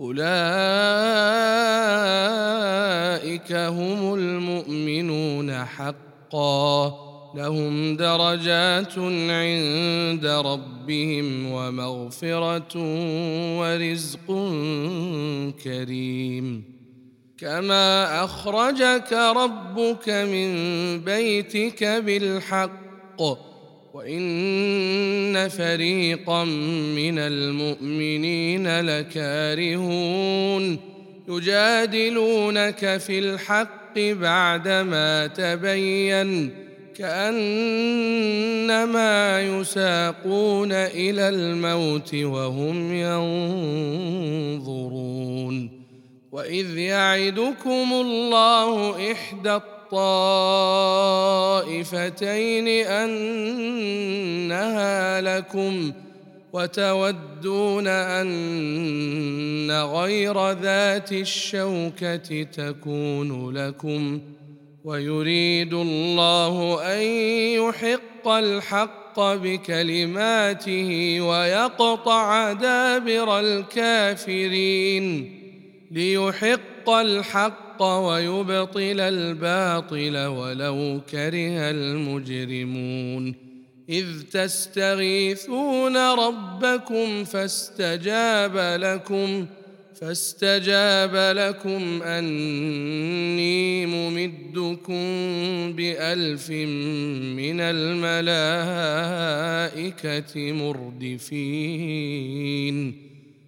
أولئك هم المؤمنون حقا. لهم درجات عند ربهم ومغفرة ورزق كريم. كما أخرجك ربك من بيتك بالحق. وان فريقا من المؤمنين لكارهون يجادلونك في الحق بعدما تبين كانما يساقون إلى الموت وهم ينظرون واذ يعدكم الله احدى الطائفتين أنها لكم وتودون أن غير ذات الشوكة تكون لكم ويريد الله أن يحق الحق بكلماته ويقطع دابر الكافرين ليحق الحق الحق ويبطل الباطل ولو كره المجرمون. إذ تستغيثون ربكم فاستجاب لكم فاستجاب لكم أني ممدكم بألف من الملائكة مردفين.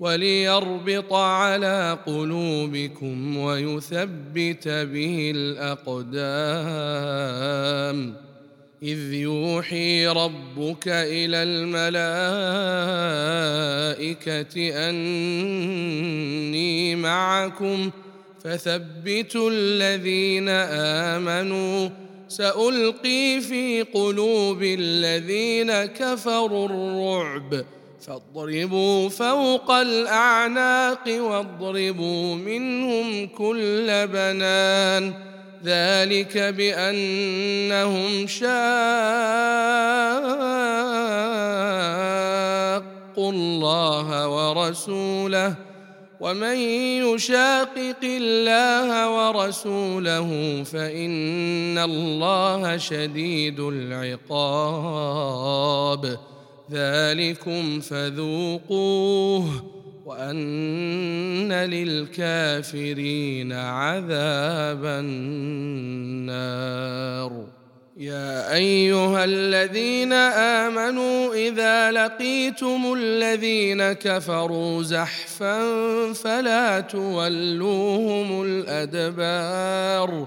وليربط على قلوبكم ويثبت به الأقدام. إذ يوحي ربك إلى الملائكة أني معكم فثبتوا الذين آمنوا. سألقي في قلوب الذين كفروا الرعب. فاضربوا فوق الأعناق واضربوا منهم كل بنان. ذلك بأنهم شاقوا الله ورسوله ومن يشاقق الله ورسوله فإن الله شديد العقاب. ذلكم فذوقوه وأن للكافرين عذاب النار. يا أيها الذين آمنوا إذا لقيتم الذين كفروا زحفا فلا تولوهم الأدبار.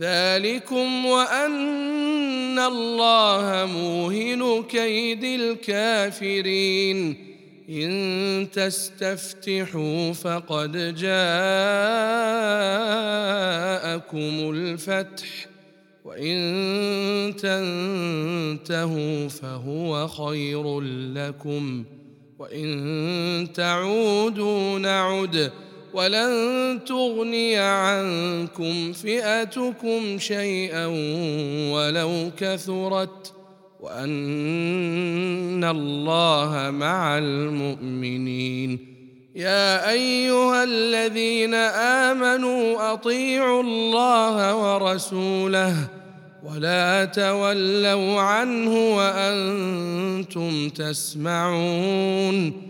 ذلكم وأن الله موهن كيد الكافرين. إن تستفتحوا فقد جاءكم الفتح وإن تنتهوا فهو خير لكم وإن تعودوا نعد ولن تغني عنكم فئتكم شيئا ولو كثرت وأن الله مع المؤمنين. يا أيها الذين آمنوا أطيعوا الله ورسوله ولا تولوا عنه وأنتم تسمعون.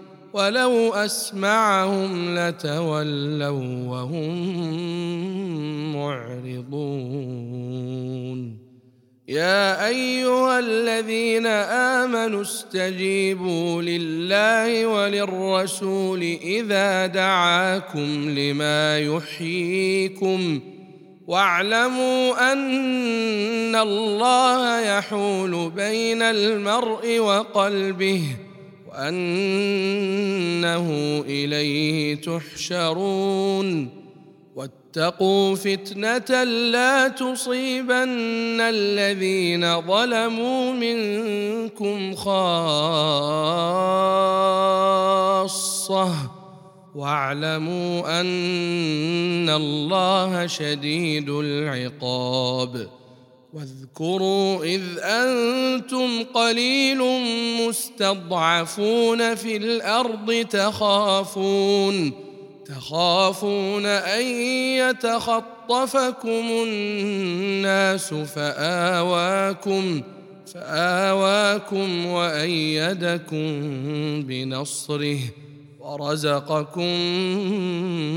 ولو أسمعهم لتولوا وهم معرضون. يا أيها الذين آمنوا استجيبوا لله وللرسول إذا دعاكم لما يحييكم واعلموا أن الله يحول بين المرء وقلبه وانه اليه تحشرون واتقوا فتنه لا تصيبن الذين ظلموا منكم خاصه واعلموا ان الله شديد العقاب واذكروا إذ أنتم قليل مستضعفون في الأرض تخافون تخافون أن يتخطفكم الناس فآواكم فآواكم وأيدكم بنصره ورزقكم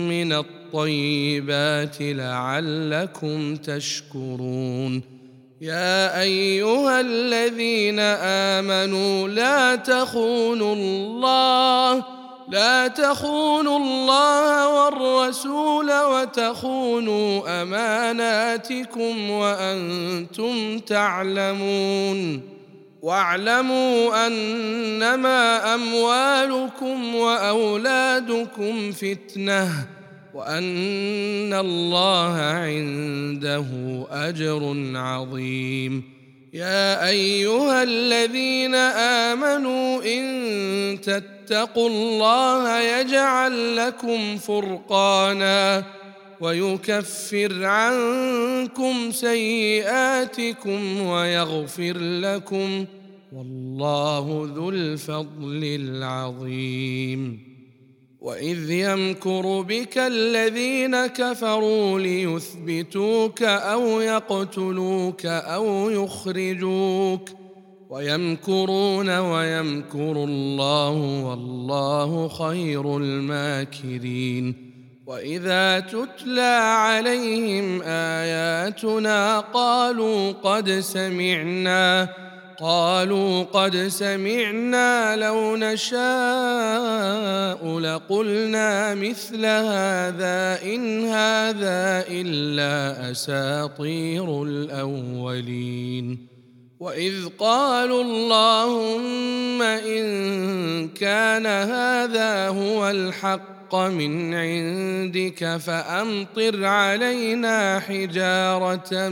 من الطيبات لعلكم تشكرون. يا أيها الذين آمنوا لا تخونوا الله لا تخونوا الله والرسول وتخونوا أماناتكم وأنتم تعلمون. واعلموا أنما أموالكم وأولادكم فتنة. وأن الله عنده أجر عظيم. يا أيها الذين آمنوا إن تتقوا الله يجعل لكم فرقانا ويكفر عنكم سيئاتكم ويغفر لكم والله ذو الفضل العظيم. واذ يمكر بك الذين كفروا ليثبتوك أو يقتلوك أو يخرجوك ويمكرون ويمكر الله والله خير الماكرين واذا تتلى عليهم اياتنا قالوا قد سمعنا قالوا قد سمعنا لو نشاء لقلنا مثل هذا إن هذا إلا أساطير الأولين. وإذ قالوا اللهم إن كان هذا هو الحق من عندك فأمطر علينا حجارة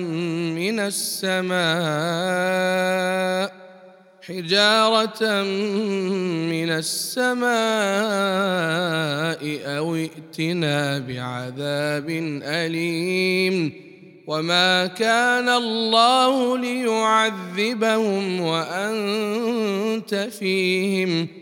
من السماء حجارة من السماء أو ائتنا بعذاب أليم. وما كان الله ليعذبهم وأنت فيهم.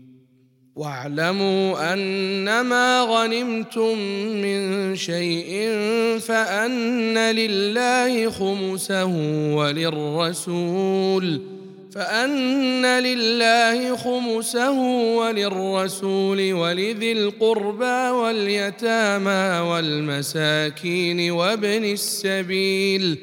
واعلموا أنما غنمتم من شيء فأن لله خمسه وللرسول فأن لله خمسه وللرسول ولذي القربى واليتامى والمساكين وابن السبيل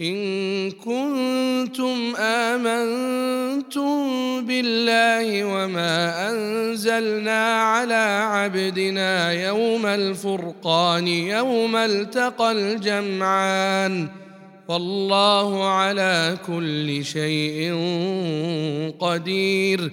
إن كنتم آمنتم بالله وما أنزلنا على عبدنا يوم الفرقان يوم التقى الجمعان والله على كل شيء قدير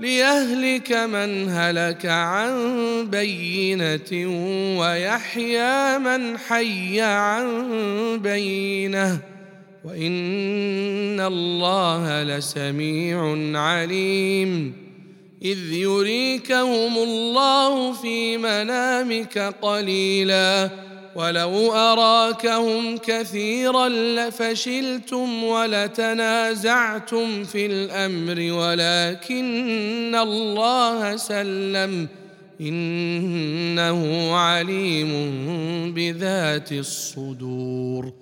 ليهلك من هلك عن بينة ويحيى من حي عن بينة. وإن الله لسميع عليم. إذ يريكهم الله في منامك قليلا. ولو أراكهم كثيرا لفشلتم ولتنازعتم في الأمر ولكن الله سلم. إنه عليم بذات الصدور.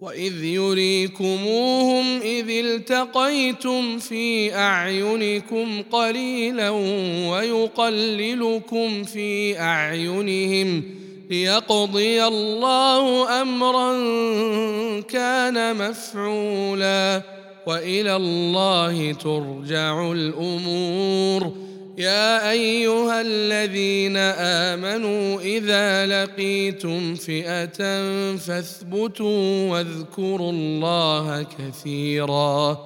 وإذ يريكموهم إذ التقيتم في أعينكم قليلا ويقللكم في أعينهم. ليقضي الله أمرا كان مفعولا وإلى الله ترجع الأمور. يا أيها الذين آمنوا إذا لقيتم فئة فاثبتوا واذكروا الله كثيرا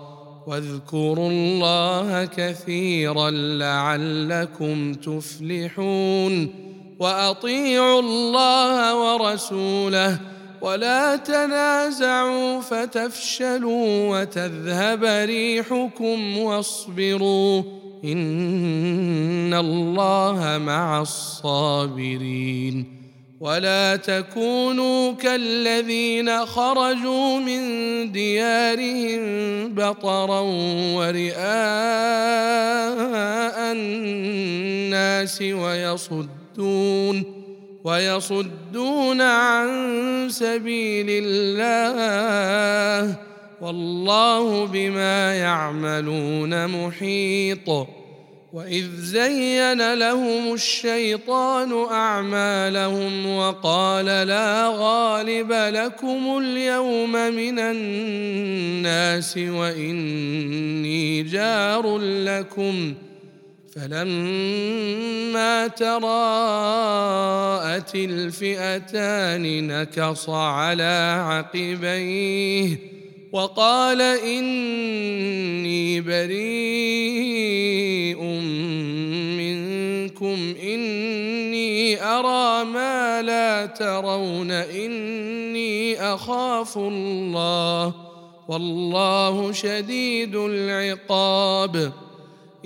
واذكروا الله كثيرا لعلكم تفلحون. وأطيعوا الله ورسوله ولا تنازعوا فتفشلوا وتذهب ريحكم واصبروا إن الله مع الصابرين ولا تكونوا كالذين خرجوا من ديارهم بطرا ورئاء الناس ويصدون ويصدون عن سبيل الله والله بما يعملون محيط وإذ زين لهم الشيطان أعمالهم وقال لا غالب لكم اليوم من الناس وإني جار لكم فلما تراءت الفئتان نكص على عقبيه وقال إني بريء منكم إني أرى ما لا ترون إني أخاف الله والله شديد العقاب.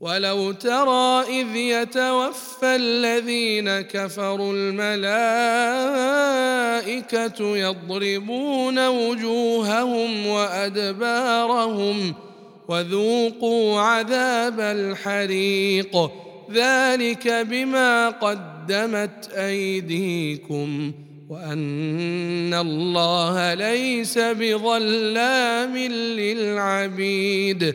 ولو ترى إذ يتوفى الذين كفروا الملائكة يضربون وجوههم وأدبارهم وذوقوا عذاب الحريق ذلك بما قدمت أيديكم وأن الله ليس بظلام للعبيد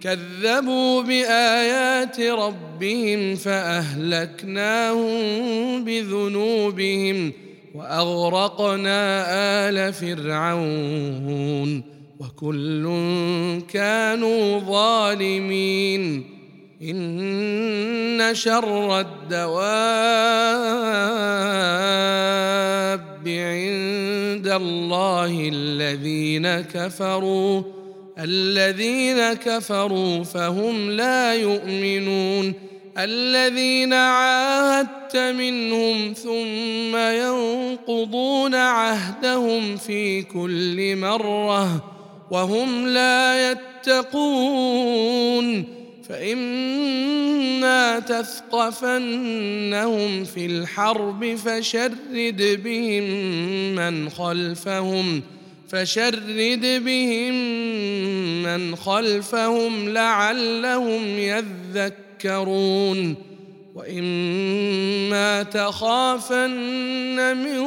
كذبوا بآيات ربهم فأهلكناهم بذنوبهم وأغرقنا آل فرعون وكل كانوا ظالمين. إن شر الدواب عند الله الذين كفروا الذين كفروا فهم لا يؤمنون الذين عاهدت منهم ثم ينقضون عهدهم في كل مرة وهم لا يتقون فإما تثقفنهم في الحرب فشرد بهم من خلفهم فشرد بهم من خلفهم لعلهم يذكرون وإما تخافن من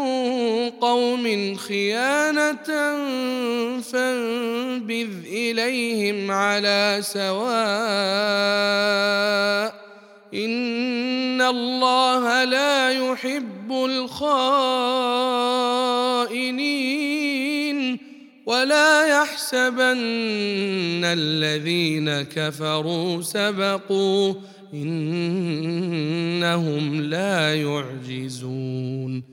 قوم خيانة فانبذ إليهم على سواء ان الله لا يحب الخائنين ولا يحسبن الذين كفروا سبقوا انهم لا يعجزون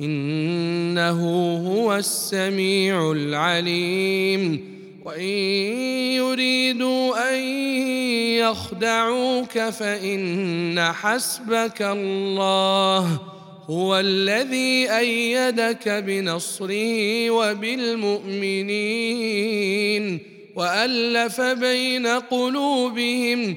إنه هو السميع العليم. وإن يريدوا أن يخدعوك فإن حسبك الله هو الذي أيدك بنصره وبالمؤمنين وألف بين قلوبهم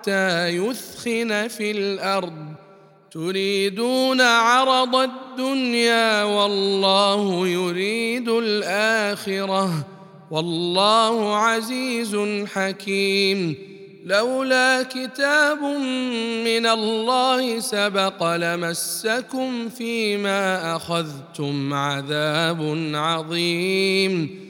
حتى يثخن في الأرض. تريدون عرض الدنيا والله يريد الآخرة. والله عزيز حكيم. لولا كتاب من الله سبق لمسكم فيما أخذتم عذاب عظيم.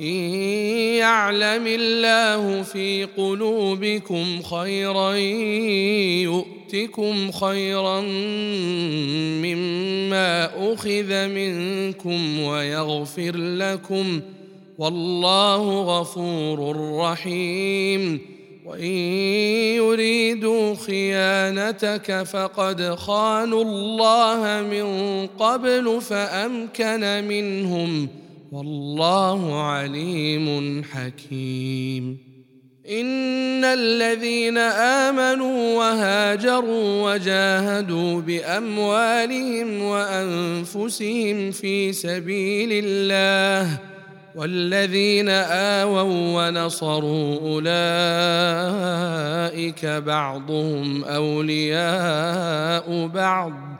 إن يعلم الله في قلوبكم خيرا يؤتكم خيرا مما أخذ منكم ويغفر لكم والله غفور رحيم وإن يريدوا خيانتك فقد خانوا الله من قبل فأمكن منهم والله عليم حكيم. إن الذين آمنوا وهاجروا وجاهدوا بأموالهم وأنفسهم في سبيل الله والذين آووا ونصروا أولئك بعضهم أولياء بعض.